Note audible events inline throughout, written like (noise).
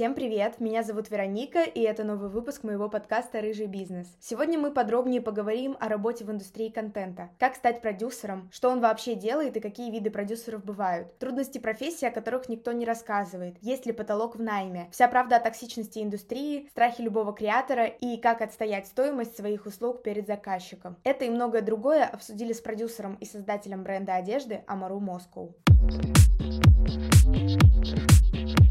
Всем привет, меня зовут Вероника, и это новый выпуск моего подкаста «Рыжий бизнес». Сегодня мы подробнее поговорим о работе в индустрии контента, как стать продюсером, что он вообще делает и какие виды продюсеров бывают, трудности профессии, о которых никто не рассказывает, есть ли потолок в найме, вся правда о токсичности индустрии, страхи любого креатора и как отстоять стоимость своих услуг перед заказчиком. Это и многое другое обсудили с продюсером и создателем бренда одежды Амару Москоу.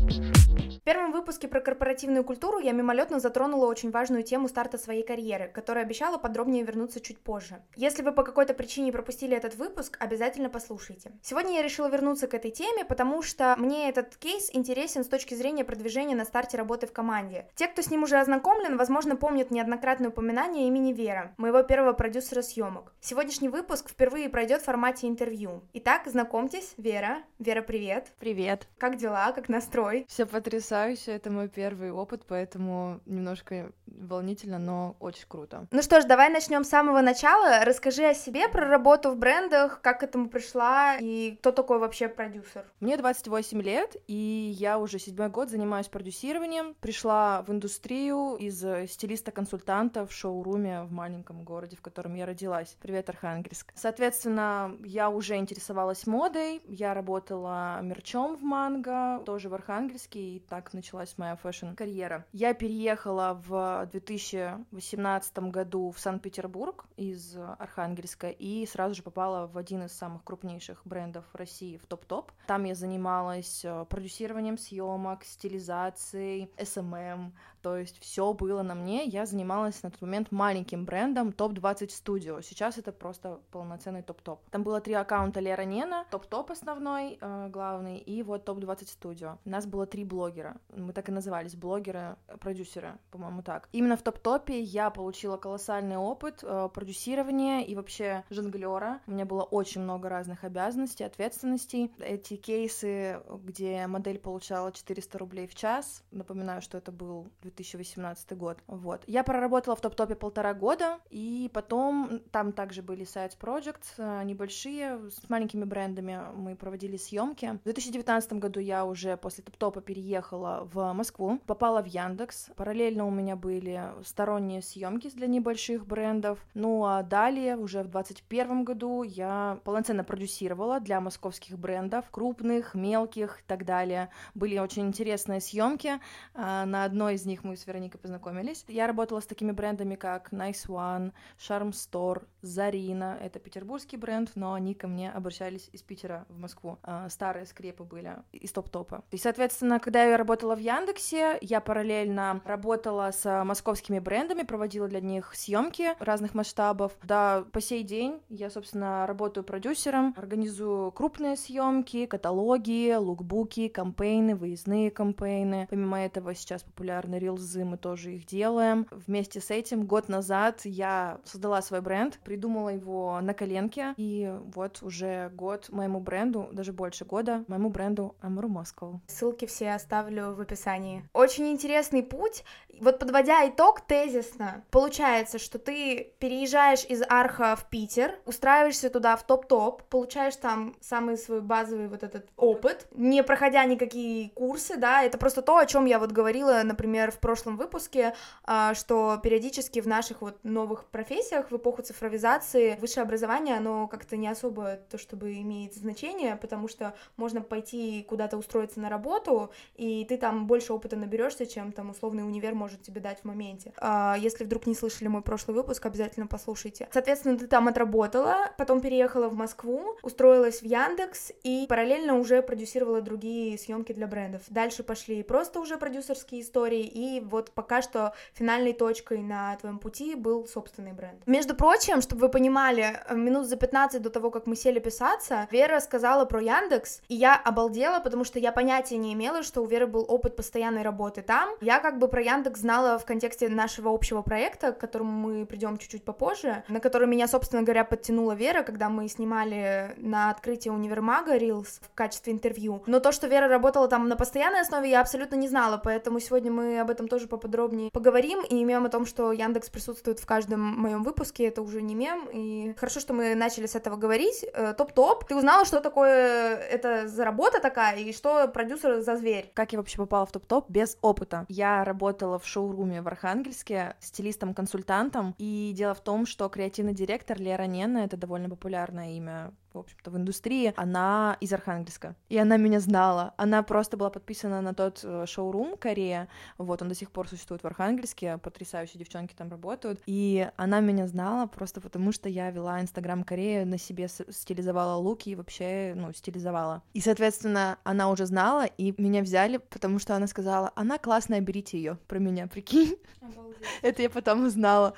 В первом выпуске про корпоративную культуру я мимолетно затронула очень важную тему старта своей карьеры, которая обещала подробнее вернуться чуть позже. Если вы по какой-то причине пропустили этот выпуск, обязательно послушайте. Сегодня я решила вернуться к этой теме, потому что мне этот кейс интересен с точки зрения продвижения на старте работы в команде. Те, кто с ним уже ознакомлен, возможно, помнят неоднократное упоминание имени Вера, моего первого продюсера съемок. Сегодняшний выпуск впервые пройдет в формате интервью. Итак, знакомьтесь, Вера. Вера, привет. Привет. Как дела, как настрой? Все потрясающе, это мой первый опыт, поэтому немножко волнительно, но очень круто. Ну что ж, давай начнем с самого начала. Расскажи о себе, про работу в брендах, как к этому пришла и кто такой вообще продюсер. Мне 28 лет, и я уже седьмой год занимаюсь продюсированием. Пришла в индустрию из стилиста-консультанта в шоуруме в маленьком городе, в котором я родилась. Привет, Архангельск. Соответственно, я уже интересовалась модой, я работала мерчом в Манго, тоже в Архангельске, и так началась моя fashion-карьера. Я переехала в 2018 году в Санкт-Петербург из Архангельска и сразу же попала в один из самых крупнейших брендов России в топ-топ. Там я занималась э, продюсированием съемок, стилизацией, SMM, то есть все было на мне. Я занималась на тот момент маленьким брендом топ-20 студио. Сейчас это просто полноценный топ-топ. Там было три аккаунта Лера Нена, топ-топ основной, э, главный, и вот топ-20 студио. У нас было три блогера. Мы так и назывались, блогеры, продюсеры, по-моему, так. Именно в топ-топе я получила колоссальный опыт э, продюсирования и вообще жонглера. У меня было очень много разных обязанностей, ответственностей. Эти кейсы, где модель получала 400 рублей в час, напоминаю, что это был 2018 год. Вот. Я проработала в топ-топе полтора года, и потом там также были Sites Projects, э, небольшие, с маленькими брендами мы проводили съемки. В 2019 году я уже после топ-топа переехала в Москву, попала в Яндекс. Параллельно у меня были сторонние съемки для небольших брендов. Ну а далее, уже в 2021 году, я полноценно продюсировала для московских брендов, крупных, мелких и так далее. Были очень интересные съемки. А, на одной из них них мы с Вероникой познакомились. Я работала с такими брендами, как Nice One, Charm Store, Зарина. Это петербургский бренд, но они ко мне обращались из Питера в Москву. А, старые скрепы были из топ-топа. И, соответственно, когда я работала в Яндексе, я параллельно работала с московскими брендами, проводила для них съемки разных масштабов. Да, по сей день я, собственно, работаю продюсером, организую крупные съемки, каталоги, лукбуки, кампейны, выездные кампейны. Помимо этого сейчас популярны рилзы, мы тоже их делаем. Вместе с этим год назад я создала свой бренд, придумала его на коленке, и вот уже год моему бренду, даже больше года, моему бренду Амуру Москва. Ссылки все оставлю в описании. Очень интересный путь. Вот подводя итог тезисно, получается, что ты переезжаешь из Арха в Питер, устраиваешься туда в топ-топ, получаешь там самый свой базовый вот этот опыт, не проходя никакие курсы, да, это просто то, о чем я вот говорила, например, в прошлом выпуске, а, что периодически в наших вот новых профессиях в эпоху цифровизации высшее образование, оно как-то не особо то, чтобы имеет значение, потому что можно пойти куда-то устроиться на работу, и ты там больше опыта наберешься, чем там условный универ может тебе дать в моменте. А, если вдруг не слышали мой прошлый выпуск, обязательно послушайте. Соответственно, ты там отработала, потом переехала в Москву, устроилась в Яндекс и параллельно уже продюсировала другие съемки для брендов. Дальше пошли просто уже продюсерские истории, и вот пока что финальной точкой на твоем пути был собственный бренд. Между прочим, чтобы вы понимали, минут за 15 до того, как мы сели писаться, Вера сказала про Яндекс, и я обалдела, потому что я понятия не имела, что у Веры был опыт постоянной работы там. Я как бы про Яндекс знала в контексте нашего общего проекта, к которому мы придем чуть-чуть попозже, на который меня, собственно говоря, подтянула Вера, когда мы снимали на открытии универмага Reels в качестве интервью. Но то, что Вера работала там на постоянной основе, я абсолютно не знала, поэтому сегодня мы об этом тоже поподробнее поговорим и мем о том, что Яндекс присутствует в каждом моем выпуске, это уже не мем, и хорошо, что мы начали с этого говорить. Э, топ-топ, ты узнала, что такое это за работа такая, и что продюсер за зверь? Как я вообще попала в топ-топ без опыта? Я работала в шоуруме в Архангельске стилистом-консультантом, и дело в том, что креативный директор Лера Нена, это довольно популярное имя в общем-то, в индустрии, она из Архангельска. И она меня знала. Она просто была подписана на тот э, шоурум Корея. Вот, он до сих пор существует в Архангельске. Потрясающие девчонки там работают. И она меня знала просто потому, что я вела Инстаграм Корея, на себе стилизовала луки и вообще, ну, стилизовала. И, соответственно, она уже знала, и меня взяли, потому что она сказала, она классная, берите ее про меня, прикинь. Обалдеть. (laughs) Это я потом узнала.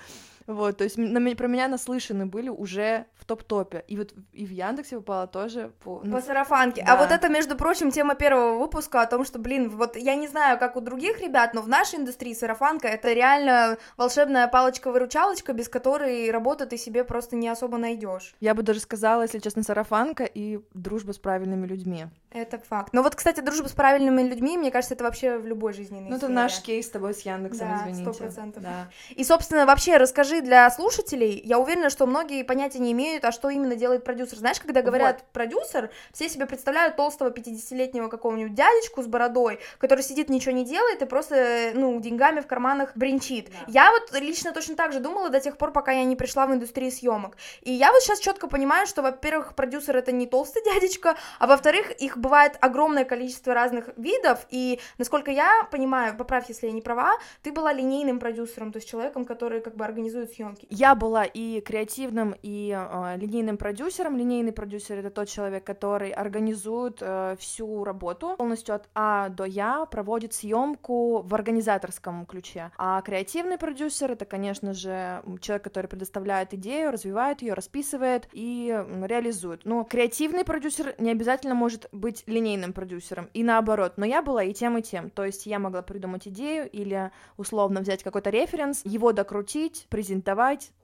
Вот, то есть на, про меня наслышаны были уже в топ-топе. И вот и в Яндексе попала тоже по... Ну, по сарафанке. А да. А вот это, между прочим, тема первого выпуска о том, что, блин, вот я не знаю, как у других ребят, но в нашей индустрии сарафанка — это реально волшебная палочка-выручалочка, без которой работу ты себе просто не особо найдешь. Я бы даже сказала, если честно, сарафанка и дружба с правильными людьми. Это факт. Но вот, кстати, дружба с правильными людьми, мне кажется, это вообще в любой жизненной Ну, это наш кейс с тобой с Яндексом, да, извините. сто процентов. Да. И, собственно, вообще расскажи для слушателей, я уверена, что многие понятия не имеют, а что именно делает продюсер. Знаешь, когда говорят вот. продюсер, все себе представляют толстого 50-летнего какого-нибудь дядечку с бородой, который сидит, ничего не делает и просто, ну, деньгами в карманах бренчит. Да. Я вот лично точно так же думала до тех пор, пока я не пришла в индустрию съемок. И я вот сейчас четко понимаю, что, во-первых, продюсер это не толстый дядечка, а во-вторых, их бывает огромное количество разных видов, и, насколько я понимаю, поправь, если я не права, ты была линейным продюсером, то есть человеком, который как бы организует съемки. Я была и креативным, и э, линейным продюсером. Линейный продюсер — это тот человек, который организует э, всю работу полностью от А до Я, проводит съемку в организаторском ключе. А креативный продюсер — это, конечно же, человек, который предоставляет идею, развивает ее, расписывает и реализует. Но креативный продюсер не обязательно может быть линейным продюсером, и наоборот, но я была и тем, и тем, то есть я могла придумать идею или условно взять какой-то референс, его докрутить, презентовать,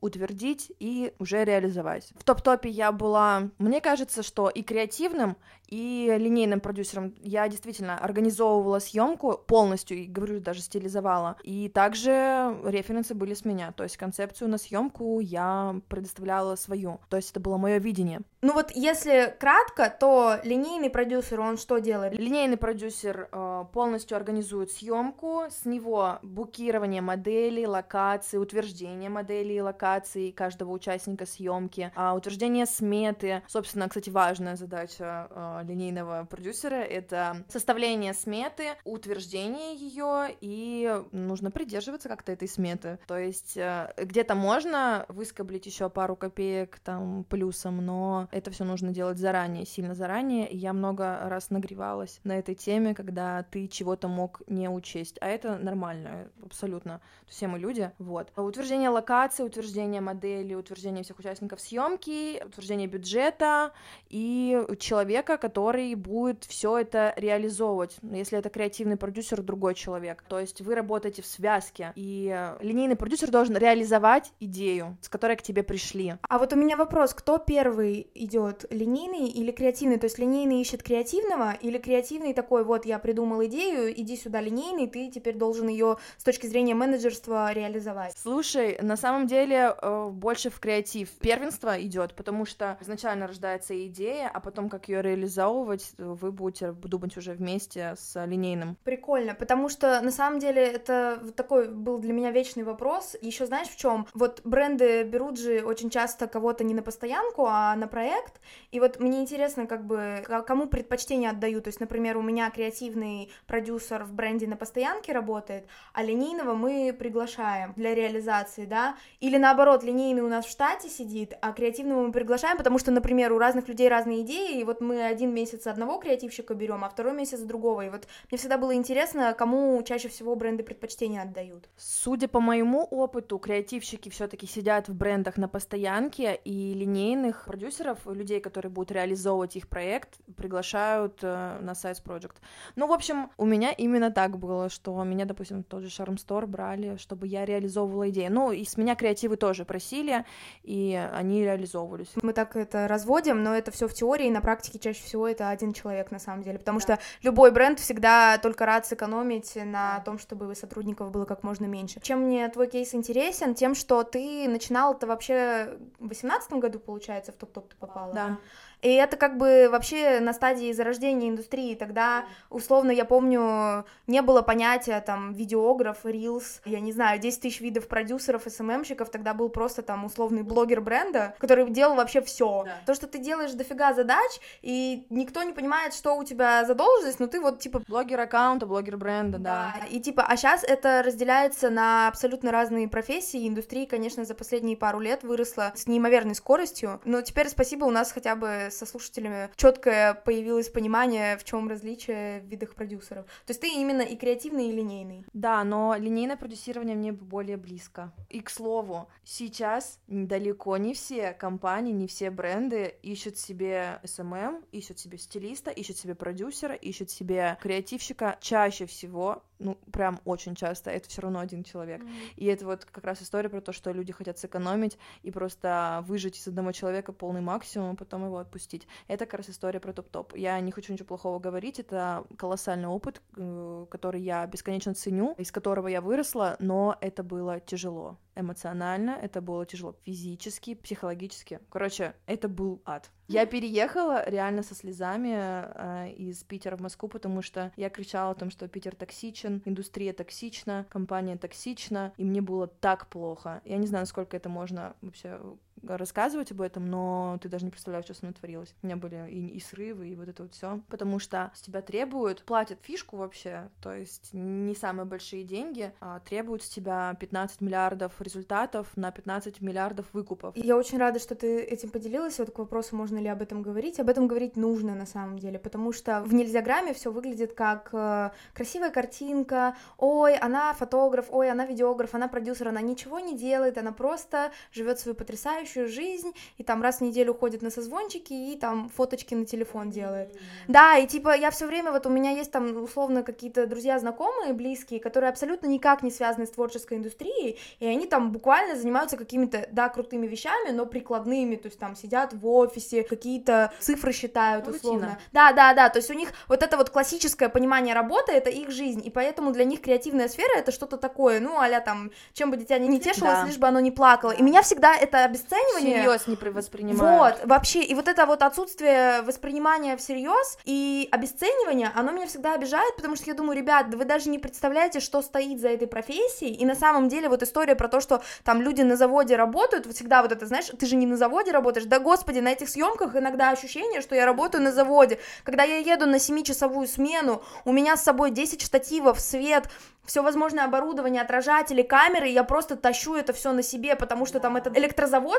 утвердить и уже реализовать. В топ-топе я была, мне кажется, что и креативным, и линейным продюсером. Я действительно организовывала съемку полностью, и говорю, даже стилизовала. И также референсы были с меня, то есть концепцию на съемку я предоставляла свою. То есть это было мое видение. Ну вот если кратко, то линейный продюсер, он что делает? Линейный продюсер э, полностью организует съемку, с него букирование моделей, локаций, утверждение моделей и локаций каждого участника съемки, э, утверждение сметы. Собственно, кстати, важная задача э, линейного продюсера — это составление сметы, утверждение ее, и нужно придерживаться как-то этой сметы. То есть э, где-то можно выскоблить еще пару копеек там плюсом, но это все нужно делать заранее, сильно заранее. И я много раз нагревалась на этой теме, когда ты чего-то мог не учесть, а это нормально, абсолютно. Все мы люди, вот. Утверждение локации, утверждение модели, утверждение всех участников съемки, утверждение бюджета и человека, который будет все это реализовывать. Если это креативный продюсер, другой человек. То есть вы работаете в связке, и линейный продюсер должен реализовать идею, с которой к тебе пришли. А вот у меня вопрос, кто первый идет, линейный или креативный? То есть линейный ищет креативного, или креативный такой, вот я придумал идею, иди сюда линейный, ты теперь должен ее с точки зрения менеджерства реализовать? Слушай, на самом деле э, больше в креатив первенство идет, потому что изначально рождается идея, а потом как ее реализовывать, вы будете думать уже вместе с линейным. Прикольно, потому что на самом деле это такой был для меня вечный вопрос. Еще знаешь в чем? Вот бренды берут же очень часто кого-то не на постоянку, а на проект. И вот мне интересно, как бы, кому предпочтение отдаю. То есть, например, у меня креативный продюсер в бренде на постоянке работает, а линейного мы приглашаем для реализации, да? Или наоборот, линейный у нас в штате сидит, а креативного мы приглашаем, потому что, например, у разных людей разные идеи, и вот мы один месяц одного креативщика берем, а второй месяц другого. И вот мне всегда было интересно, кому чаще всего бренды предпочтения отдают. Судя по моему опыту, креативщики все-таки сидят в брендах на постоянке, и линейных продюсеров, людей, которые будут реализовывать их проект, приглашают э, на Size Project. Ну, в общем, у меня именно так было, что меня, допустим, тот же Charm Store брали, чтобы я реализовывала идеи. Ну, и с меня креативы тоже просили, и они реализовывались. Мы так это разводим, но это все в теории, на практике чаще всего это один человек на самом деле, потому да. что любой бренд всегда только рад сэкономить на том, чтобы сотрудников было как можно меньше. Чем мне твой кейс интересен? Тем, что ты начинал это вообще в восемнадцатом году, получается, в топ-топ ты попала. Да. И это как бы вообще на стадии зарождения индустрии. Тогда, условно, я помню, не было понятия там видеограф, рилс, я не знаю, 10 тысяч видов продюсеров, СММщиков, тогда был просто там условный блогер бренда, который делал вообще все. Да. То, что ты делаешь дофига задач, и никто не понимает, что у тебя за должность, но ты вот типа... Блогер аккаунта, блогер бренда, да. да. И типа, а сейчас это разделяется на абсолютно разные профессии. Индустрия, конечно, за последние пару лет выросла с неимоверной скоростью. Но теперь спасибо, у нас хотя бы со слушателями четкое появилось понимание, в чем различие в видах продюсеров. То есть ты именно и креативный, и линейный. Да, но линейное продюсирование мне более близко. И к слову, сейчас далеко не все компании, не все бренды ищут себе SMM, ищут себе стилиста, ищут себе продюсера, ищут себе креативщика. Чаще всего ну, прям очень часто, это все равно один человек. Mm-hmm. И это вот как раз история про то, что люди хотят сэкономить и просто выжить из одного человека полный максимум, а потом его отпустить. Это как раз история про топ-топ. Я не хочу ничего плохого говорить, это колоссальный опыт, э, который я бесконечно ценю, из которого я выросла, но это было тяжело эмоционально, это было тяжело физически, психологически. Короче, это был ад. Я переехала реально со слезами э, из Питера в Москву, потому что я кричала о том, что Питер токсичен, индустрия токсична, компания токсична, и мне было так плохо. Я не знаю, насколько это можно вообще рассказывать об этом, но ты даже не представляешь, что со мной творилось. У меня были и, и срывы, и вот это вот все, потому что с тебя требуют, платят фишку вообще, то есть не самые большие деньги, а требуют с тебя 15 миллиардов результатов на 15 миллиардов выкупов. Я очень рада, что ты этим поделилась. Вот к вопросу, можно ли об этом говорить. Об этом говорить нужно на самом деле, потому что в нельзяграмме все выглядит как э, красивая картинка, ой, она фотограф, ой, она видеограф, она продюсер, она ничего не делает, она просто живет свою потрясающую настоящую жизнь, и там раз в неделю ходит на созвончики и там фоточки на телефон делает. Mm-hmm. Да, и типа я все время, вот у меня есть там условно какие-то друзья, знакомые, близкие, которые абсолютно никак не связаны с творческой индустрией, и они там буквально занимаются какими-то, да, крутыми вещами, но прикладными, то есть там сидят в офисе, какие-то цифры считают условно. Рутина. Да, да, да, то есть у них вот это вот классическое понимание работы, это их жизнь, и поэтому для них креативная сфера это что-то такое, ну, а там, чем бы дитя не тешилось, да. лишь бы оно не плакало. И меня всегда это обесценивает обесценивание... Всерьез не воспринимают. Вот, вообще, и вот это вот отсутствие воспринимания всерьез и обесценивание, оно меня всегда обижает, потому что я думаю, ребят, да вы даже не представляете, что стоит за этой профессией, и на самом деле вот история про то, что там люди на заводе работают, вот всегда вот это, знаешь, ты же не на заводе работаешь, да господи, на этих съемках иногда ощущение, что я работаю на заводе, когда я еду на 7-часовую смену, у меня с собой 10 штативов, свет, все возможное оборудование, отражатели, камеры, я просто тащу это все на себе, потому что там это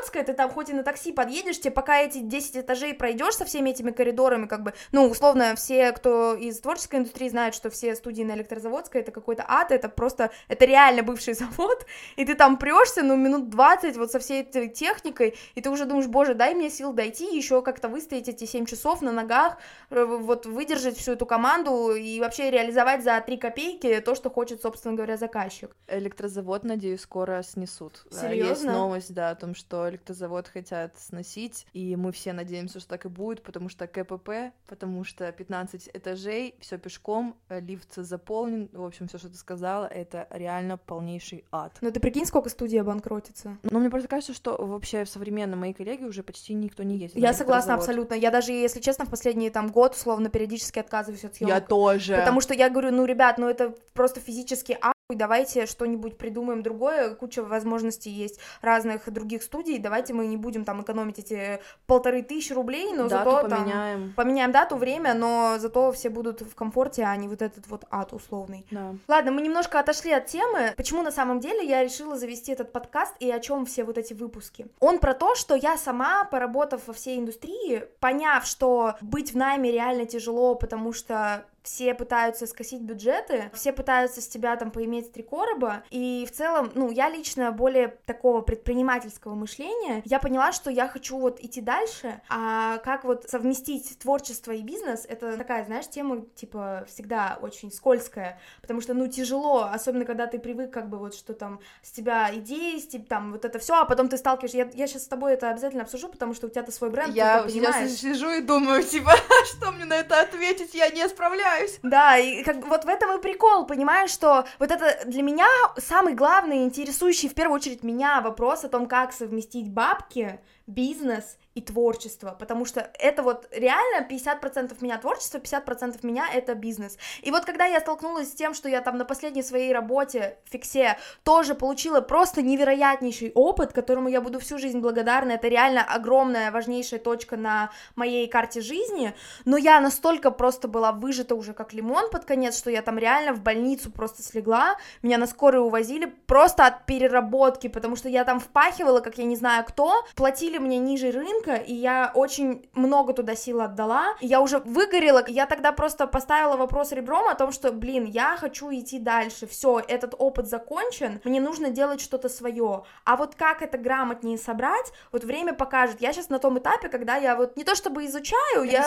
электрозаводское, ты там хоть и на такси подъедешь, тебе пока эти 10 этажей пройдешь со всеми этими коридорами, как бы, ну, условно, все, кто из творческой индустрии знают, что все студии на электрозаводской, это какой-то ад, это просто, это реально бывший (laughs) завод, и ты там прешься, ну, минут 20 вот со всей этой техникой, и ты уже думаешь, боже, дай мне сил дойти, еще как-то выстоять эти 7 часов на ногах, э, вот выдержать всю эту команду и вообще реализовать за 3 копейки то, что хочет собственно говоря, заказчик. Электрозавод, надеюсь, скоро снесут. Серьезно? Есть новость, да, о том, что электрозавод хотят сносить, и мы все надеемся, что так и будет, потому что КПП, потому что 15 этажей, все пешком, лифт заполнен, в общем, все, что ты сказала, это реально полнейший ад. Но ты прикинь, сколько студий обанкротится? Ну, мне просто кажется, что вообще в современном мои коллеги уже почти никто не ездит. Я согласна абсолютно. Я даже, если честно, в последний там год, условно, периодически отказываюсь от съемок. Я тоже. Потому что я говорю, ну, ребят, ну это просто физически а давайте что-нибудь придумаем другое, куча возможностей есть разных других студий, давайте мы не будем там экономить эти полторы тысячи рублей, но дату зато поменяем. Там, поменяем дату, время, но зато все будут в комфорте, а не вот этот вот ад условный. Да. Ладно, мы немножко отошли от темы. Почему на самом деле я решила завести этот подкаст и о чем все вот эти выпуски? Он про то, что я сама, поработав во всей индустрии, поняв, что быть в найме реально тяжело, потому что все пытаются скосить бюджеты, все пытаются с тебя там поиметь три короба, и в целом, ну, я лично более такого предпринимательского мышления, я поняла, что я хочу вот идти дальше, а как вот совместить творчество и бизнес, это такая, знаешь, тема, типа, всегда очень скользкая, потому что, ну, тяжело, особенно когда ты привык, как бы, вот, что там с тебя идеи, с тебя, там, вот это все, а потом ты сталкиваешься, я, я сейчас с тобой это обязательно обсужу, потому что у тебя-то свой бренд, я сейчас сижу и думаю, типа, (laughs) что мне на это ответить, я не справляюсь, справляюсь. Да, и как вот в этом и прикол, понимаешь, что вот это для меня самый главный, интересующий в первую очередь меня вопрос о том, как совместить бабки бизнес и творчество, потому что это вот реально 50% меня творчество, 50% меня это бизнес. И вот когда я столкнулась с тем, что я там на последней своей работе, фиксе, тоже получила просто невероятнейший опыт, которому я буду всю жизнь благодарна, это реально огромная, важнейшая точка на моей карте жизни, но я настолько просто была выжата уже как лимон под конец, что я там реально в больницу просто слегла, меня на скорую увозили просто от переработки, потому что я там впахивала, как я не знаю кто, платили мне ниже рынка, и я очень много туда сил отдала, и я уже выгорела, я тогда просто поставила вопрос ребром о том, что, блин, я хочу идти дальше, все, этот опыт закончен, мне нужно делать что-то свое, а вот как это грамотнее собрать, вот время покажет, я сейчас на том этапе, когда я вот не то чтобы изучаю, я...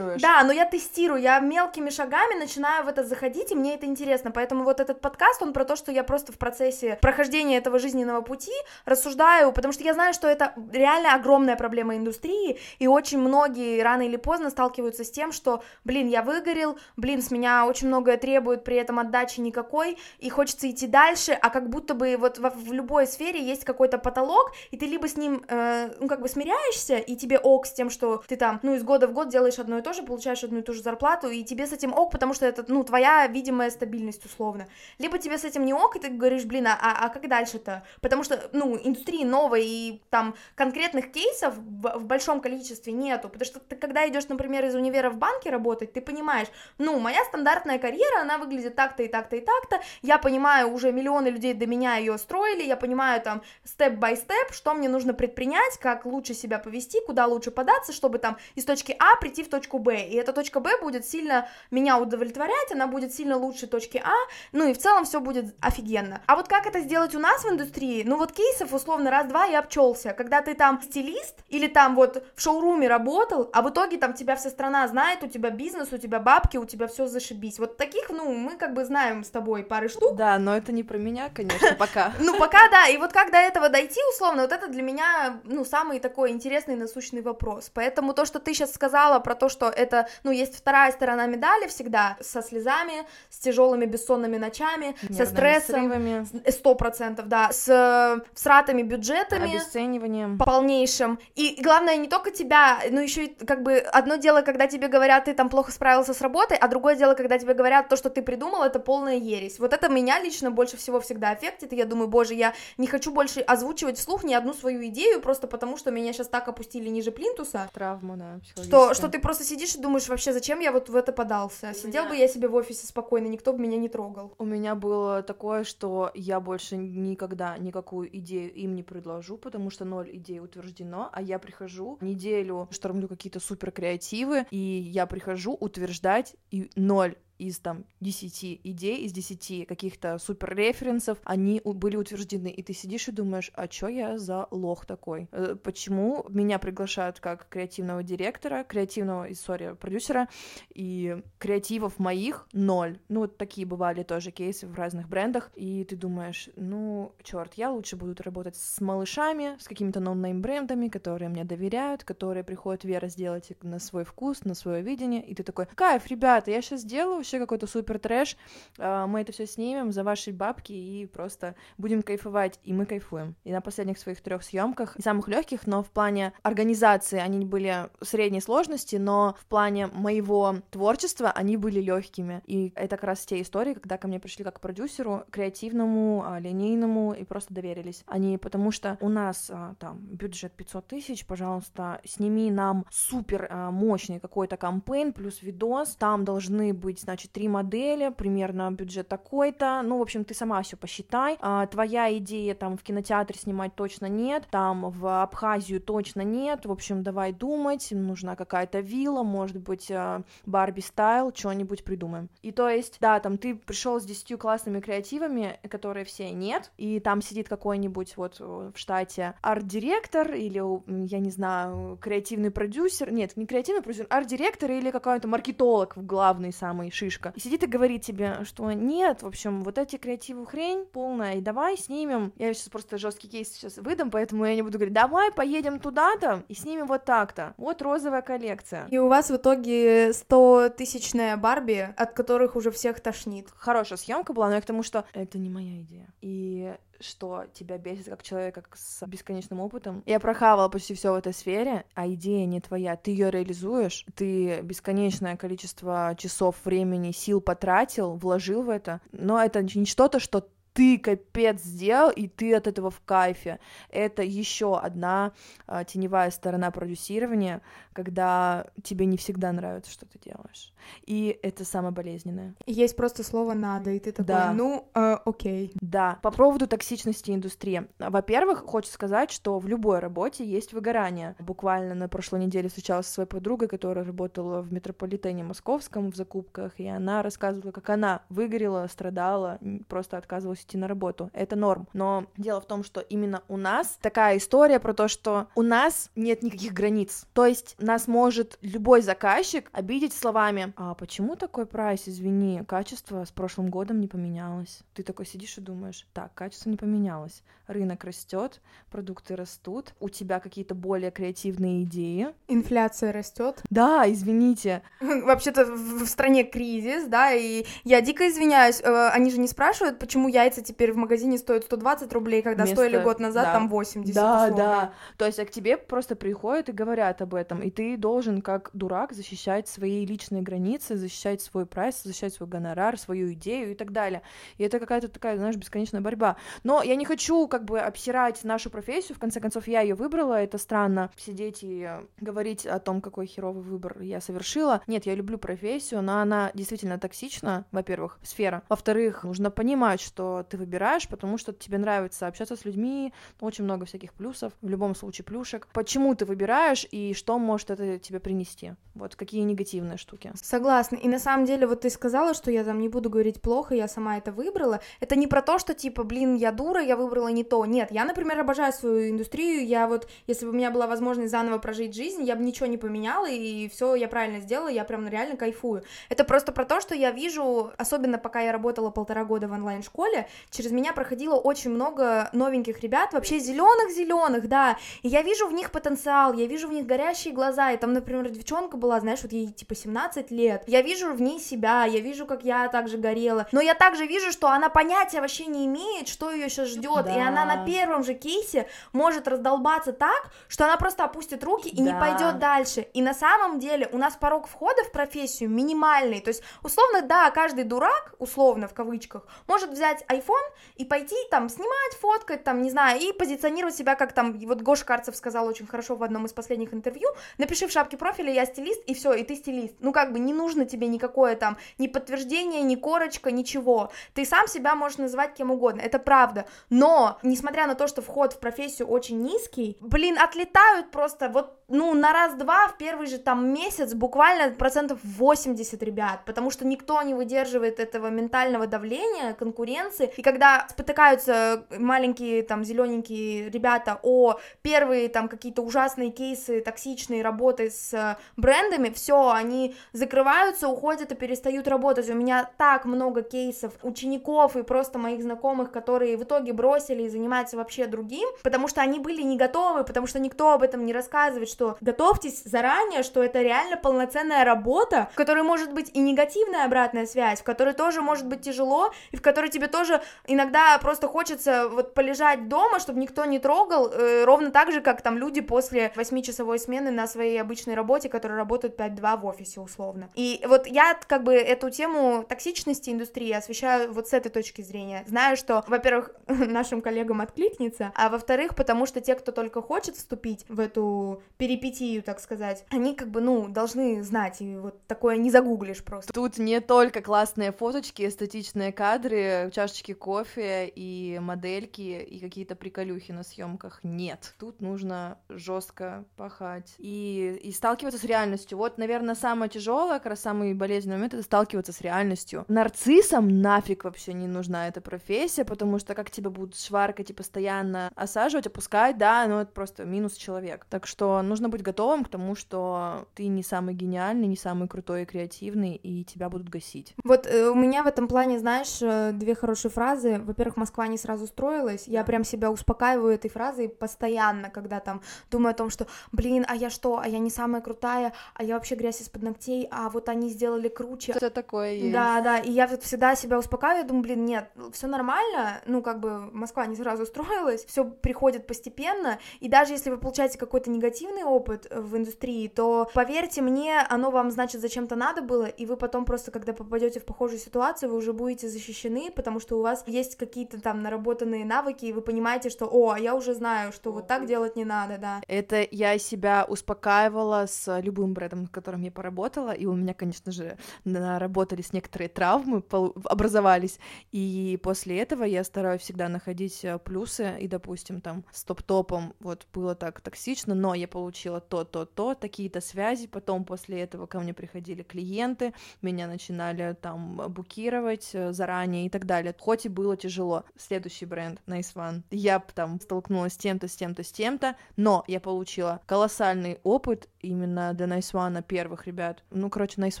Да, но я тестирую, я мелкими шагами начинаю в это заходить, и мне это интересно, поэтому вот этот подкаст, он про то, что я просто в процессе прохождения этого жизненного пути рассуждаю, потому что я знаю, что это реально огромная проблема индустрии, и очень многие рано или поздно сталкиваются с тем, что, блин, я выгорел, блин, с меня очень многое требует, при этом отдачи никакой, и хочется идти дальше, а как будто бы вот в, в любой сфере есть какой-то потолок, и ты либо с ним, э, ну, как бы смиряешься, и тебе ок с тем, что ты там, ну, из года в год делаешь одно и то же, получаешь одну и ту же зарплату, и тебе с этим ок, потому что это, ну, твоя видимая стабильность, условно. Либо тебе с этим не ок, и ты говоришь, блин, а, а, а как дальше-то? Потому что, ну, индустрии новой, и там конкретных кейсов в, в большом количестве нету, потому что ты, когда идешь, например, из универа в банке работать, ты понимаешь, ну, моя стандартная карьера, она выглядит так-то и так-то и так-то, я понимаю, уже миллионы людей до меня ее строили, я понимаю там степ-бай-степ, что мне нужно предпринять, как лучше себя повести, куда лучше податься, чтобы там из точки А прийти в точку Б, и эта точка Б будет сильно меня удовлетворять, она будет сильно лучше точки А, ну и в целом все будет офигенно. А вот как это сделать у нас в индустрии? Ну вот кейсов условно раз-два и обчелся, когда ты там стилист или там вот в шоуруме работал, а в итоге там тебя вся страна знает, у тебя бизнес, у тебя бабки, у тебя все зашибись. Вот таких, ну, мы как бы знаем с тобой пары штук. Да, но это не про меня, конечно, пока. (laughs) Ну, пока да, и вот как до этого дойти, условно, вот это для меня, ну, самый такой интересный насущный вопрос. Поэтому то, что ты сейчас сказала про то, что это, ну, есть вторая сторона медали всегда, со слезами, с тяжелыми бессонными ночами, со стрессом, сто процентов, да, с всратыми бюджетами, обесцениванием полнейшим. И главное не только тебя, но еще и как бы одно дело, когда тебе говорят, ты там плохо справился с работой, а другое дело, когда тебе говорят, то, что ты придумал, это полная ересь. Вот это меня лично больше всего всегда аффектит, и я думаю, боже, я не хочу больше озвучивать вслух ни одну свою идею, просто потому что меня сейчас так опустили ниже плинтуса. Травму, да, что, что ты просто сидишь и думаешь, вообще, зачем я вот в это подался? Сидел меня... бы я себе в офисе спокойно, никто бы меня не трогал. У меня было такое, что я больше никогда никакую идею им не предложу, потому что ноль идей утверждено, а я прихожу неделю, штормлю какие-то супер креативы, и я прихожу утверждать и ноль из там 10 идей, из 10 каких-то супер референсов, они были утверждены, и ты сидишь и думаешь, а чё я за лох такой? Э, почему меня приглашают как креативного директора, креативного, sorry, продюсера, и креативов моих ноль. Ну, вот такие бывали тоже кейсы в разных брендах, и ты думаешь, ну, черт, я лучше буду работать с малышами, с какими-то no-name брендами, которые мне доверяют, которые приходят Вера сделать на свой вкус, на свое видение, и ты такой, кайф, ребята, я сейчас сделаю вообще какой-то супер трэш, а, мы это все снимем за ваши бабки и просто будем кайфовать, и мы кайфуем. И на последних своих трех съемках, самых легких, но в плане организации они были средней сложности, но в плане моего творчества они были легкими. И это как раз те истории, когда ко мне пришли как к продюсеру, креативному, а, линейному, и просто доверились. Они потому что у нас а, там бюджет 500 тысяч, пожалуйста, сними нам супер мощный какой-то кампейн плюс видос, там должны быть, значит, значит, три модели, примерно бюджет такой-то, ну, в общем, ты сама все посчитай, а, твоя идея там в кинотеатре снимать точно нет, там в Абхазию точно нет, в общем, давай думать, нужна какая-то вилла, может быть, а, Барби стайл, что-нибудь придумаем. И то есть, да, там ты пришел с десятью классными креативами, которые все нет, и там сидит какой-нибудь вот в штате арт-директор или, я не знаю, креативный продюсер, нет, не креативный продюсер, арт-директор или какой-то маркетолог главный самый шиш шишка. И сидит и говорит тебе, что нет, в общем, вот эти креативы хрень полная, и давай снимем. Я сейчас просто жесткий кейс сейчас выдам, поэтому я не буду говорить, давай поедем туда-то и снимем вот так-то. Вот розовая коллекция. И у вас в итоге 100 тысячная Барби, от которых уже всех тошнит. Хорошая съемка была, но я к тому, что это не моя идея. И что тебя бесит как человека как с бесконечным опытом. Я прохавала почти все в этой сфере, а идея не твоя. Ты ее реализуешь, ты бесконечное количество часов времени, сил потратил, вложил в это, но это не что-то, что ты капец сделал, и ты от этого в кайфе. Это еще одна а, теневая сторона продюсирования, когда тебе не всегда нравится, что ты делаешь. И это самое болезненное. Есть просто слово «надо», и ты такой, да. ну, э, окей. Да. По поводу токсичности индустрии. Во-первых, хочу сказать, что в любой работе есть выгорание. Буквально на прошлой неделе встречалась со своей подругой, которая работала в метрополитене московском в закупках, и она рассказывала, как она выгорела, страдала, просто отказывалась идти на работу. Это норм. Но дело в том, что именно у нас такая история про то, что у нас нет никаких границ. То есть нас может любой заказчик обидеть словами «А почему такой прайс, извини, качество с прошлым годом не поменялось?» Ты такой сидишь и думаешь «Так, качество не поменялось, рынок растет, продукты растут, у тебя какие-то более креативные идеи». Инфляция растет. Да, извините. (laughs) Вообще-то в стране кризис, да, и я дико извиняюсь, э, они же не спрашивают, почему яйца теперь в магазине стоят 120 рублей, когда Вместо... стоили год назад да. там 80. Да, условно. да. То есть а к тебе просто приходят и говорят об этом, и ты должен, как дурак, защищать свои личные границы, защищать свой прайс, защищать свой гонорар, свою идею и так далее. И это какая-то такая, знаешь, бесконечная борьба. Но я не хочу как бы обсирать нашу профессию, в конце концов, я ее выбрала, это странно сидеть и говорить о том, какой херовый выбор я совершила. Нет, я люблю профессию, но она действительно токсична, во-первых, сфера. Во-вторых, нужно понимать, что ты выбираешь, потому что тебе нравится общаться с людьми, очень много всяких плюсов, в любом случае плюшек. Почему ты выбираешь и что может это тебе принести? Вот какие негативные штуки. Согласна. И на самом деле, вот ты сказала, что я там не буду говорить плохо, я сама это выбрала. Это не про то, что типа, блин, я дура, я выбрала не то. Нет, я, например, обожаю свою индустрию. Я вот, если бы у меня была возможность заново прожить жизнь, я бы ничего не поменяла, и все я правильно сделала, я прям реально кайфую. Это просто про то, что я вижу, особенно пока я работала полтора года в онлайн-школе, через меня проходило очень много новеньких ребят, вообще зеленых-зеленых, да, и я вижу в них потенциал, я вижу в них горящие глаза, и там, например, девчонка была, знаешь, вот ей типа 17 лет, я вижу в ней себя, я вижу, как я также горела, но я также вижу, что она понятия вообще не имеет, что ее сейчас ждет, да. и она на первом же кейсе может раздолбаться так, что она просто опустит руки и да. не пойдет дальше, и на самом деле у нас порог входа в профессию минимальный, то есть, условно, да, каждый дурак, условно, в кавычках, может взять iPhone и пойти там снимать, фоткать, там, не знаю, и позиционировать себя как там, вот Гоша Карцев сказал очень хорошо в одном из последних интервью, напиши в шапке профиля «я стилист», и все, и ты стилист. Ну, как бы не нужно тебе никакое там ни подтверждение, ни корочка, ничего. Ты сам себя можешь называть кем угодно, это правда. Но, несмотря на то, что вход в профессию очень низкий, блин, отлетают просто вот, ну, на раз-два в первый же там месяц буквально процентов 80 ребят, потому что никто не выдерживает этого ментального давления, конкуренции, и когда спотыкаются маленькие там зелененькие ребята о первые там какие-то ужасные кейсы токсичные работы с брендами, все, они закрываются, уходят и перестают работать. У меня так много кейсов учеников и просто моих знакомых, которые в итоге бросили и занимаются вообще другим, потому что они были не готовы, потому что никто об этом не рассказывает, что готовьтесь заранее, что это реально полноценная работа, в которой может быть и негативная обратная связь, в которой тоже может быть тяжело, и в которой тебе тоже иногда просто хочется вот полежать дома, чтобы никто не трогал, э, ровно так же, как там люди после 8-часовой смены на своей обычной работе, которые работают 5-2 в офисе условно. И вот я как бы эту тему токсичности индустрии освещаю вот с этой точки зрения. Знаю, что, во-первых, (laughs) нашим коллегам откликнется, а во-вторых, потому что те, кто только хочет вступить в эту перипетию, так сказать, они как бы, ну, должны знать, и вот такое не загуглишь просто. Тут не только классные фоточки, эстетичные кадры, чашечки кофе и модельки и какие-то приколюхи на съемках. Нет. Тут нужно жестко пахать. И и, сталкиваться с реальностью. Вот, наверное, самое тяжелое, как раз самый болезненный момент, это сталкиваться с реальностью. Нарциссам нафиг вообще не нужна эта профессия, потому что как тебя будут шваркать и постоянно осаживать, опускать, да, ну это просто минус человек. Так что нужно быть готовым к тому, что ты не самый гениальный, не самый крутой и креативный, и тебя будут гасить. Вот э, у меня в этом плане, знаешь, э, две хорошие фразы. Во-первых, Москва не сразу строилась. Я прям себя успокаиваю этой фразой постоянно, когда там думаю о том, что, блин, а я что, а я не самая крутая, а я вообще грязь из-под ногтей, а вот они сделали круче. Это такое есть. Да, да, и я вот всегда себя успокаиваю, думаю, блин, нет, все нормально, ну, как бы Москва не сразу строилась, все приходит постепенно, и даже если вы получаете какой-то негативный опыт в индустрии, то, поверьте мне, оно вам, значит, зачем-то надо было, и вы потом просто, когда попадете в похожую ситуацию, вы уже будете защищены, потому что у вас есть какие-то там наработанные навыки, и вы понимаете, что, о, а я уже знаю, что вот так делать не надо, да. Это я себя успокаивала с любым брендом, с которым я поработала, и у меня, конечно же, наработались некоторые травмы, образовались, и после этого я стараюсь всегда находить э, плюсы, и, допустим, там, с топ-топом вот было так токсично, но я получила то, то, то, такие-то связи, потом после этого ко мне приходили клиенты, меня начинали там букировать э, заранее и так далее, хоть и было тяжело. Следующий бренд, Nice One, я там столкнулась с тем-то, с тем-то, с тем-то, но я получила колоссальный опыт именно для Nice One первых ребят. Ну, короче, Nice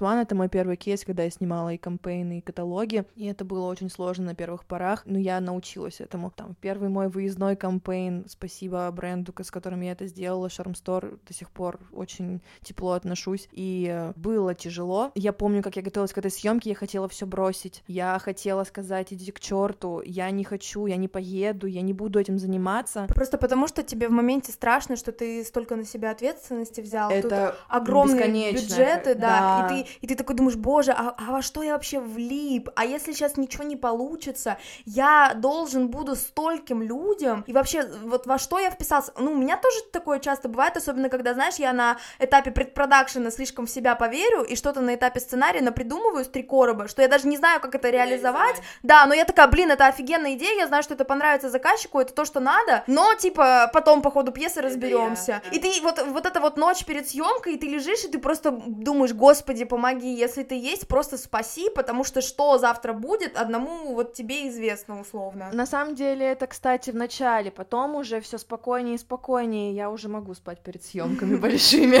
One — это мой первый кейс, когда я снимала и кампейны, и каталоги, и это было очень сложно на первых порах, но я научилась этому. Там, первый мой выездной кампейн, спасибо бренду, с которым я это сделала, Store, до сих пор очень тепло отношусь, и э, было тяжело. Я помню, как я готовилась к этой съемке, я хотела все бросить, я хотела сказать, идите к черту, я не хочу, я не поеду, я не буду этим заниматься. Просто потому, что тебе в моменте страшно, что ты столько на себя ответственности взял, это Тут огромные бюджеты, да, да, И, ты, и ты такой думаешь, боже, а, а во что я вообще влип? А если сейчас ничего не получится, я должен буду стольким людям, и вообще, вот во что я вписался? Ну, у меня тоже такое часто бывает, особенно когда, знаешь, я на этапе предпродакшена слишком в себя поверю, и что-то на этапе сценария напридумываю с три короба, что я даже не знаю, как это реализовать, да, но я такая, блин, это офигенная идея, я знаю, что это понравится заказчику, это то, что надо, но, типа, потом по ходу пьесы разберемся. И ты вот, вот эта вот ночь перед съемкой, и ты лежишь, и ты просто думаешь, господи, помоги, если ты есть, просто спаси, потому что что завтра будет, одному вот тебе известно условно. На самом деле это, кстати, в начале, потом уже все спокойнее и спокойнее, я уже могу спать перед съемками (laughs) большими.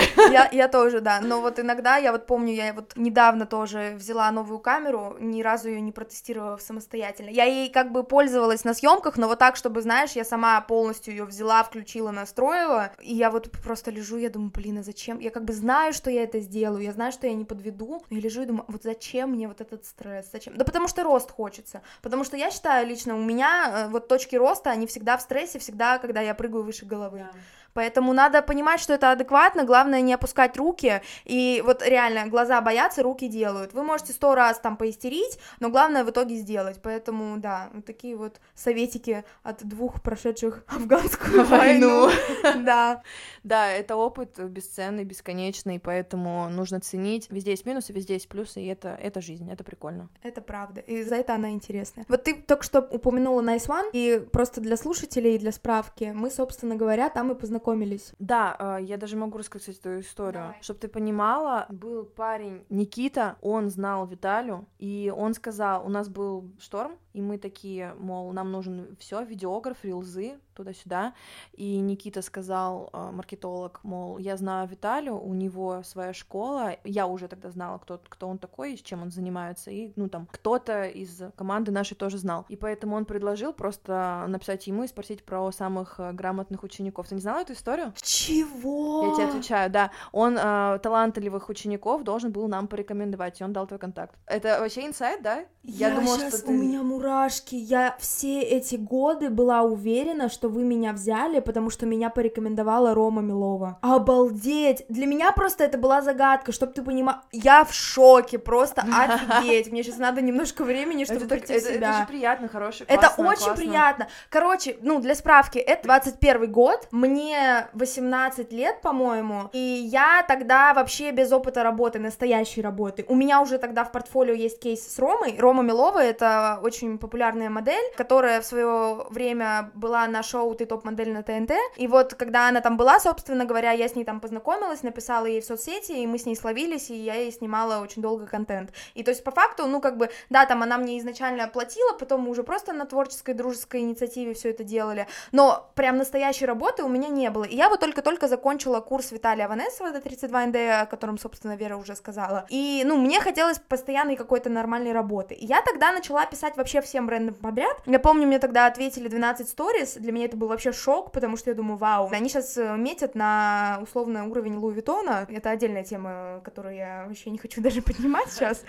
Я тоже, да, но вот иногда, я вот помню, я вот недавно тоже взяла новую камеру, ни разу ее не протестировала самостоятельно. Я ей как бы пользовалась на съемках, но вот так, чтобы, знаешь, я сама полностью ее взяла, включила, настроила, и я вот просто лежу, я думаю, блин, а зачем? Я как бы знаю, что я это сделаю, я знаю, что я не подведу, но я лежу и думаю, вот зачем мне вот этот стресс, зачем? Да потому что рост хочется, потому что я считаю лично, у меня э, вот точки роста, они всегда в стрессе, всегда, когда я прыгаю выше головы. Yeah. Поэтому надо понимать, что это адекватно, главное не опускать руки, и вот реально глаза боятся, руки делают. Вы можете сто раз там поистерить, но главное в итоге сделать. Поэтому, да, вот такие вот советики от двух прошедших (laughs) афганскую войну. (laughs) Да. Да, это опыт бесценный, бесконечный, поэтому нужно ценить. Везде есть минусы, везде есть плюсы, и это, это жизнь, это прикольно. Это правда, и за это она интересная. Вот ты только что упомянула Nice One, и просто для слушателей, для справки, мы, собственно говоря, там и познакомились познакомились? Да, а, я даже могу рассказать эту историю. Чтобы ты понимала, был парень Никита, он знал Виталю, и он сказал, у нас был шторм, и мы такие, мол, нам нужен все, видеограф, рилзы, туда-сюда. И Никита сказал, э, маркетолог, мол, я знаю Виталию, у него своя школа. Я уже тогда знала, кто, кто он такой, с чем он занимается. И, ну, там, кто-то из команды нашей тоже знал. И поэтому он предложил просто написать ему и спросить про самых э, грамотных учеников. Ты не знала эту историю? Чего? Я тебе отвечаю, да. Он э, талантливых учеников должен был нам порекомендовать, и он дал твой контакт. Это вообще инсайт, да? Я, я думала, сейчас, что ты... у меня мурашки. Я все эти годы была уверена, что вы меня взяли, потому что меня порекомендовала Рома Милова. Обалдеть! Для меня просто это была загадка, чтобы ты понимал. Я в шоке, просто (laughs) офигеть. Мне сейчас надо немножко времени, чтобы это, прийти это, в себя. Это же приятно, хороший, Это очень приятно. Короче, ну, для справки, это 21 год. Мне мне 18 лет, по-моему, и я тогда вообще без опыта работы, настоящей работы. У меня уже тогда в портфолио есть кейс с Ромой. Рома Милова — это очень популярная модель, которая в свое время была на шоу «Ты топ-модель» на ТНТ, и вот когда она там была, собственно говоря, я с ней там познакомилась, написала ей в соцсети, и мы с ней словились, и я ей снимала очень долго контент. И то есть по факту, ну как бы, да, там она мне изначально платила, потом мы уже просто на творческой, дружеской инициативе все это делали, но прям настоящей работы у меня не было. И я вот только-только закончила курс Виталия Ванесова, до 32 НД, о котором, собственно, Вера уже сказала. И, ну, мне хотелось постоянной какой-то нормальной работы. И я тогда начала писать вообще всем брендам подряд. Я помню, мне тогда ответили 12 сториз, для меня это был вообще шок, потому что я думаю, вау, они сейчас э, метят на условно уровень Луи Виттона, это отдельная тема, которую я вообще не хочу (laughs) даже поднимать сейчас,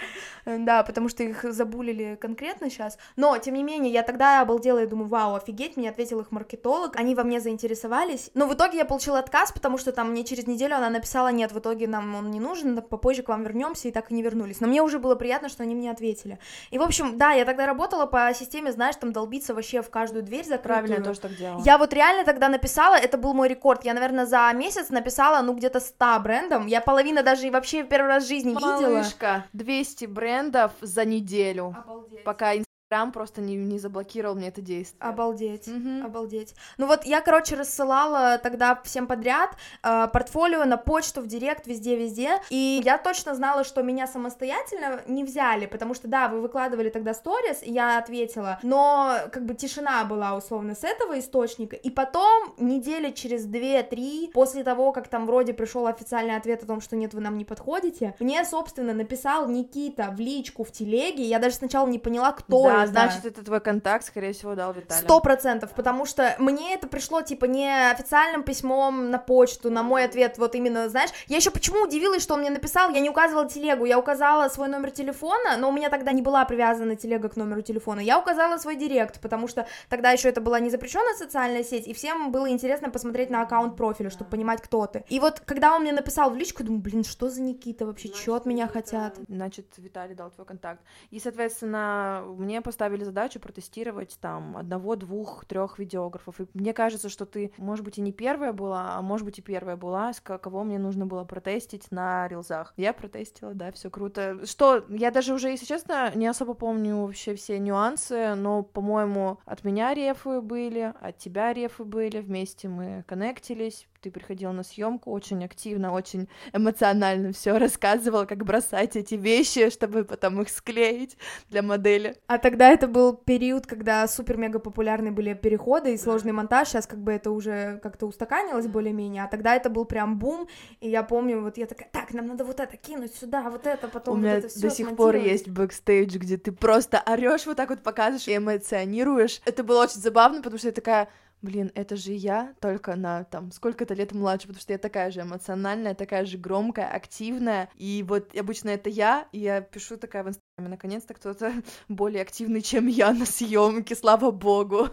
да, потому что их забулили конкретно сейчас, но, тем не менее, я тогда обалдела и думаю, вау, офигеть, мне ответил их маркетолог, они во мне заинтересовались, но в итоге я получила отказ, потому что там мне через неделю она написала, нет, в итоге нам он не нужен, попозже к вам вернемся, и так и не вернулись, но мне уже было приятно, что они мне ответили. И, в общем, да, я тогда работала по системе, знаешь, там долбиться вообще в каждую дверь закрытую. Правильно, я тоже так делала. Я вот реально тогда написала, это был мой рекорд, я, наверное, за месяц написала, ну, где-то 100 брендом, я половина даже вообще первый раз в жизни видела. Малышка, 200 брендов за неделю. Обалдеть. Пока Инстаграм просто не, не заблокировал мне это действие. Обалдеть, Мгм. обалдеть. Ну вот я, короче, рассылала тогда всем подряд э, портфолио на почту, в директ, везде-везде, и я точно знала, что меня самостоятельно не взяли, потому что, да, вы выкладывали тогда сторис, и я ответила, но как бы тишина была условно с этого источника, и потом недели через 2-3, после того, как там вроде пришел официальный ответ о том, что нет, вы нам не подходите, мне, собственно, написал Никита в личку в телеге, я даже сначала не поняла, кто да, это. значит, это твой контакт, скорее всего, дал Виталий. Сто процентов, потому что мне это пришло, типа, не официальным письмом на почту, на мой ответ, вот именно, знаешь, я еще почему удивилась, что он мне написал, я не указывала телегу, я указала свой номер телефона, но у меня тогда не была привязана телега к номеру телефона, я указала свой директ, потому что тогда еще это была не запрещенная социальная сеть, и всем было интересно посмотреть на аккаунт профиля, чтобы понимать, кто ты. И вот, когда он мне написал в личку, думаю, блин, что за Никита вообще, что от меня хотят? Значит, Виталий дал твой контакт. И, соответственно, мне поставили задачу протестировать там одного, двух, трех видеографов. И мне кажется, что ты, может быть, и не первая была, а может быть, и первая была, с ко- кого мне нужно было протестить на рилзах. Я протестила, да, все круто. Что, я даже уже, если честно, не особо помню вообще все нюансы, но, по-моему, от меня рефы были, от тебя рефы были, вместе мы коннектились, ты приходил на съемку очень активно, очень эмоционально все рассказывал, как бросать эти вещи, чтобы потом их склеить для модели. А тогда это был период, когда супер-мега популярны были переходы и сложный монтаж, сейчас как бы это уже как-то устаканилось более-менее, а тогда это был прям бум, и я помню, вот я такая, так, нам надо вот это кинуть сюда, вот это, потом У вот меня это до сих пор есть бэкстейдж, где ты просто орешь вот так вот показываешь и эмоционируешь. Это было очень забавно, потому что я такая, блин, это же я, только на там сколько-то лет младше, потому что я такая же эмоциональная, такая же громкая, активная, и вот обычно это я, и я пишу такая в инстаграме, наконец-то кто-то (laughs) более активный, чем я на съемке, слава богу.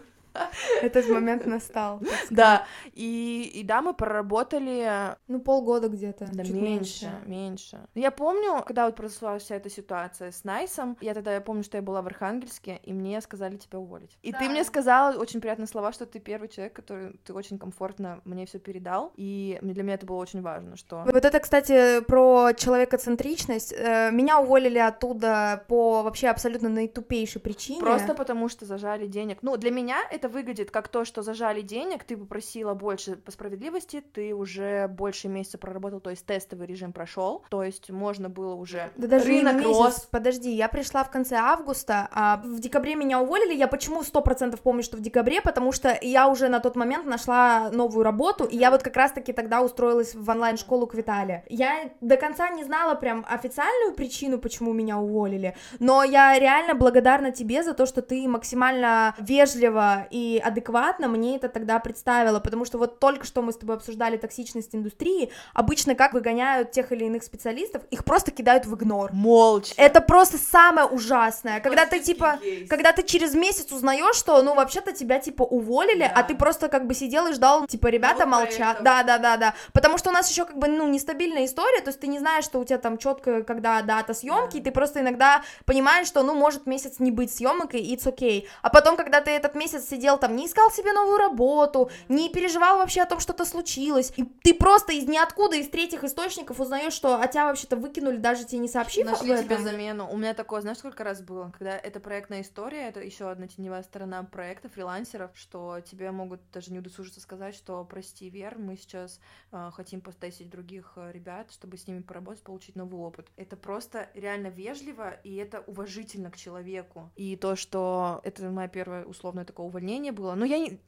Этот момент настал. Да, и, и да, мы проработали Ну, полгода где-то, Да чуть меньше, меньше. Я помню, когда вот произошла вся эта ситуация с Найсом, я тогда я помню, что я была в Архангельске, и мне сказали тебя уволить. И ты Да. мне сказала очень приятные слова, что ты первый человек, который ты очень комфортно мне все передал, и мне- для меня это было очень важно, что Вот это, кстати, про человекоцентричность. Э, Меня уволили оттуда по вообще абсолютно наитупейшей причине. Просто потому что зажали денег. Ну, для меня это выглядит как то, что зажали денег, ты попросила больше по справедливости, ты уже больше месяца проработал, то есть тестовый режим прошел, то есть можно было уже Да даже рынок месяц, рос. подожди, я пришла в конце августа, а в декабре меня уволили, я почему сто процентов помню, что в декабре, потому что я уже на тот момент нашла новую работу, и я вот как раз-таки тогда устроилась в онлайн-школу к Витале. Я до конца не знала прям официальную причину, почему меня уволили, но я реально благодарна тебе за то, что ты максимально вежливо и адекватно мне это тогда представила, потому что вот только что мы с тобой обсуждали токсичность индустрии, обычно как выгоняют тех или иных специалистов, их просто кидают в игнор. Молча. Это просто самое ужасное, когда ты типа, кейс. когда ты через месяц узнаешь, что, ну, вообще-то тебя типа уволили, Да. а ты просто как бы сидел и ждал, типа, ребята Новых молчат, да, да, да, да, потому что у нас еще как бы, ну, нестабильная история, то есть ты не знаешь, что у тебя там четко, когда дата съемки, и ты просто иногда понимаешь, что, ну, может месяц не быть съемок, и it's okay, а потом, когда ты этот месяц сидишь сидел там, не искал себе новую работу, не переживал вообще о том, что-то случилось, и ты просто из ниоткуда, из третьих источников узнаешь, что а тебя вообще-то выкинули, даже тебе не сообщив Нашли тебе замену. У меня такое, знаешь, сколько раз было, когда это проектная история, это еще одна теневая сторона проекта фрилансеров, что тебе могут даже не удосужиться сказать, что прости, Вер, мы сейчас э, хотим потестить других э, ребят, чтобы с ними поработать, получить новый опыт. Это просто реально вежливо, и это уважительно к человеку. И то, что это мое первое условное такое увольнение было. Но я не...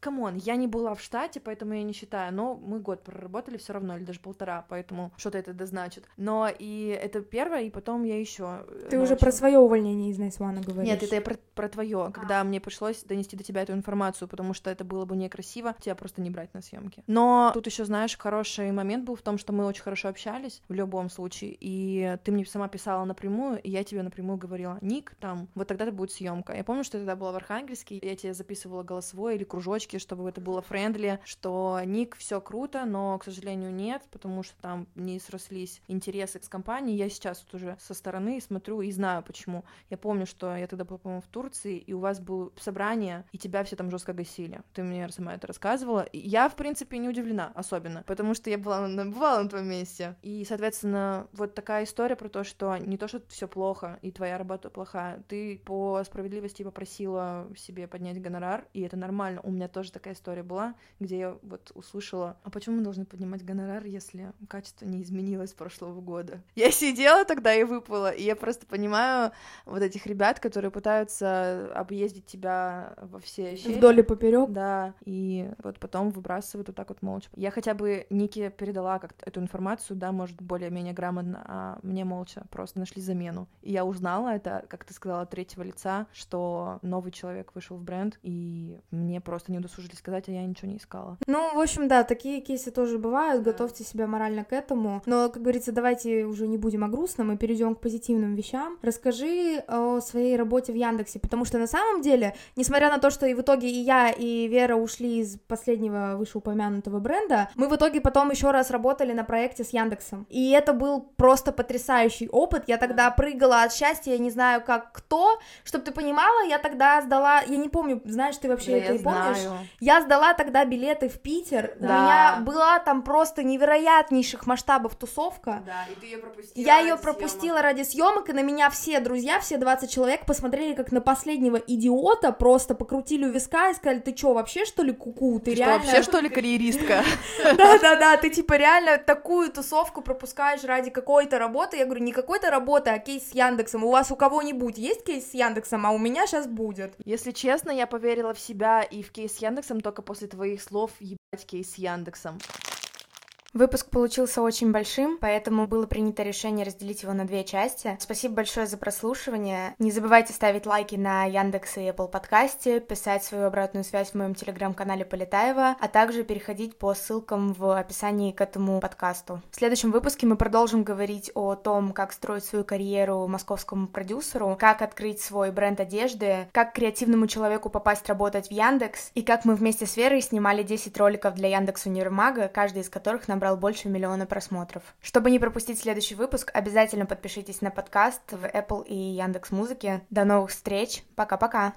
Come on, я не была в штате, поэтому я не считаю, но мы год проработали все равно, или даже полтора, поэтому что-то это да значит. Но и это первое, и потом я еще. Ты уже про свое увольнение из One говоришь. Нет, это я про, про твое, когда мне пришлось донести до тебя эту информацию, потому что это было бы некрасиво тебя просто не брать на съемки. Но тут еще, знаешь, хороший момент был в том, что мы очень хорошо общались в любом случае, и ты мне сама писала напрямую, и я тебе напрямую говорила, Ник, там, вот тогда-то будет съемка. Я помню, что я тогда была в Архангельске, я тебе записывала голосовой или кружочки, чтобы это было friendly, что Ник, все круто, но, к сожалению, нет, потому что там не срослись интересы с компанией. Я сейчас вот уже со стороны смотрю и знаю, почему. Я помню, что я тогда была, по-моему, в Турции, и у вас было собрание, и тебя все там жестко гасили. Ты мне сама это рассказывала. И я, в принципе, не удивлена особенно, потому что я была, на- бывала на твоем месте. И, соответственно, вот такая история про то, что не то, что все плохо, и твоя работа плохая, ты по справедливости попросила себе поднять гонорар, и это нормально. У меня тоже такая история была, где я вот услышала, а почему мы должны поднимать гонорар, если качество не изменилось с прошлого года? Я сидела тогда и выпала, и я просто понимаю вот этих ребят, которые пытаются объездить тебя во все щели. Вдоль и поперек. Да, и вот потом выбрасывают вот так вот молча. Я хотя бы Нике передала как-то эту информацию, да, может, более-менее грамотно, а мне молча просто нашли замену. И я узнала это, как ты сказала, от третьего лица, что новый человек вышел в бренд, и мне просто не удосужились сказать, а я ничего не искала. Ну, в общем, да, такие кейсы тоже бывают, готовьте себя морально к этому. Но, как говорится, давайте уже не будем о грустном и перейдем к позитивным вещам. Расскажи о своей работе в Яндексе, потому что на самом деле, несмотря на то, что и в итоге и я, и Вера ушли из последнего вышеупомянутого бренда, мы в итоге потом еще раз работали на проекте с Яндексом. И это был просто потрясающий опыт. Я тогда прыгала от счастья, я не знаю, как кто. Чтобы ты понимала, я тогда сдала, я не помню, знаешь, ты вообще Да, это я и помнишь? знаю. Я сдала тогда билеты в Питер. У Да. меня была там просто невероятнейших масштабов тусовка. Да, и ты ее пропустила. Я ее пропустила ради съемок, и на меня все друзья, все 20 человек посмотрели как на последнего идиота, просто покрутили у виска и сказали, ты чё, вообще что ли куку? Ты, Ты что, реально... вообще, что ли, карьеристка? (laughs) Да-да-да, ты типа реально такую тусовку пропускаешь ради какой-то работы. Я говорю, не какой-то работы, а кейс с Яндексом. У вас у кого-нибудь есть кейс с Яндексом, а у меня сейчас будет. Если честно, я поверила в себя и в кейс с Яндексом только после твоих слов ебать кейс с Яндексом. Выпуск получился очень большим, поэтому было принято решение разделить его на две части. Спасибо большое за прослушивание. Не забывайте ставить лайки на Яндекс и Apple подкасте, писать свою обратную связь в моем телеграм-канале Полетаева, а также переходить по ссылкам в описании к этому подкасту. В следующем выпуске мы продолжим говорить о том, как строить свою карьеру московскому продюсеру, как открыть свой бренд одежды, как креативному человеку попасть работать в Яндекс, и как мы вместе с Верой снимали 10 роликов для Яндекс Универмага, каждый из которых набрал больше миллиона просмотров. Чтобы не пропустить следующий выпуск, обязательно подпишитесь на подкаст в Apple и Яндекс Музыке. До новых встреч. Пока-пока.